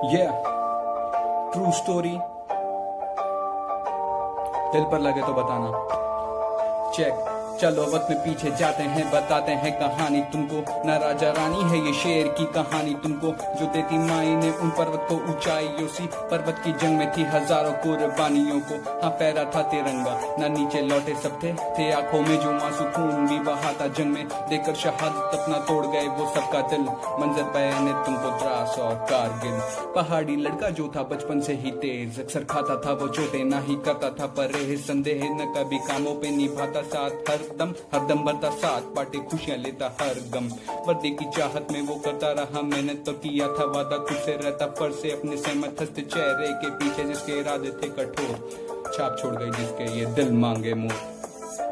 Yeah, true story दिल पर लगे तो बताना। चेक चलो वक्त पीछे जाते हैं बताते हैं कहानी तुमको। न राजा रानी है ये शेर की कहानी तुमको। जो देती माई ने उन पर्वत को ऊंचाई सी। पर्वत की जंग में थी हज़ारों कुर्बानियों को। हाँ फहरा था तिरंगा। न नीचे लौटे सब थे थे आँखों में जो मासू खून भी बहा था जंग में। देकर शहादत अपना तोड़ गए वो सबका दिल। मंजर बयाने तुमको त्रास और कारगिल। पहाड़ी लड़का जो था बचपन से ही तेज। अक्सर खाता था वो चोटे ना ही करता था पर संदेह न कभी कामों पे निभाता साथ। हर दम हर दम भरता साथ। पाटे खुशियाँ लेता हर गम। वर्दी की चाहत में वो करता रहा मैंने तो किया था वादा। खुद से रहता पर से अपने सहमत हँसते चेहरे के पीछे जिसके इरादे थे कठोर। छाप छोड़ गई जिसके ये दिल मांगे मोर।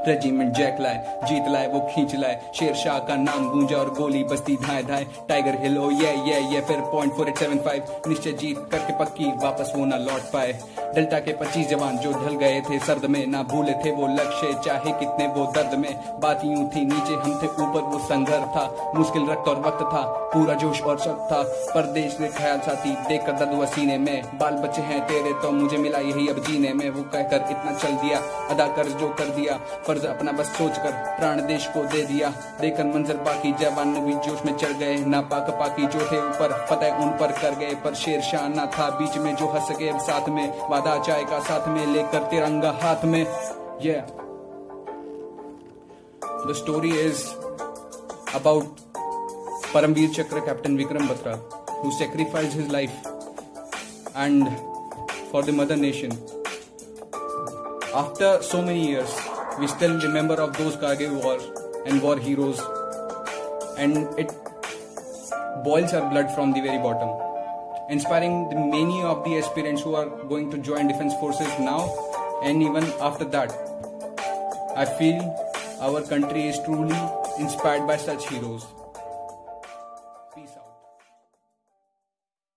रेजिमेंट जैक लाए जीत लाए वो खींच लाए शेर शाह का नाम गूंजा और गोली बस्ती धाए धाए टाइगर हिल ओ ये ये ये फिर point four eight seven five Nishchay Jeet करके पक्की वापस वो ना लौट पाए डेल्टा के पच्चीस जवान जो ढल गए थे सर्द में ना भूले थे वो लक्ष्य चाहे कितने वो दर्द में बात यूँ थी नीचे हम थे ऊपर वो संघर्ष था मुश्किल रक्त और वक्त था पूरा जोश और शक था परदेश ने ख्याल साथी देख कर ददुआ सीने में बाल बच्चे हैं तेरे तो मुझे मिला यही अब जीने में वो कहकर इतना चल दिया अदा कर जो कर दिया फ़र्ज़ अपना बस सोच कर प्राण देश को दे दिया। देकर मंजर बाकी जवान भी जोश में चढ़ गए। ना पाक पाकी जो थे ऊपर, फतेह उन पर कर गए। पर शेर शाह ना था बीच में जो हंस गए साथ में। वादा चाय का साथ में लेकर तिरंगा हाथ में। ये the story is about Paramvir Chakra captain Vikram Batra, who sacrificed his life and for the mother nation. After so many years we still remember of those Kargil war and war heroes and it boils our blood from the very bottom inspiring the many of the aspirants who are going to join defense forces now and even after that. I feel our country is truly inspired by such heroes.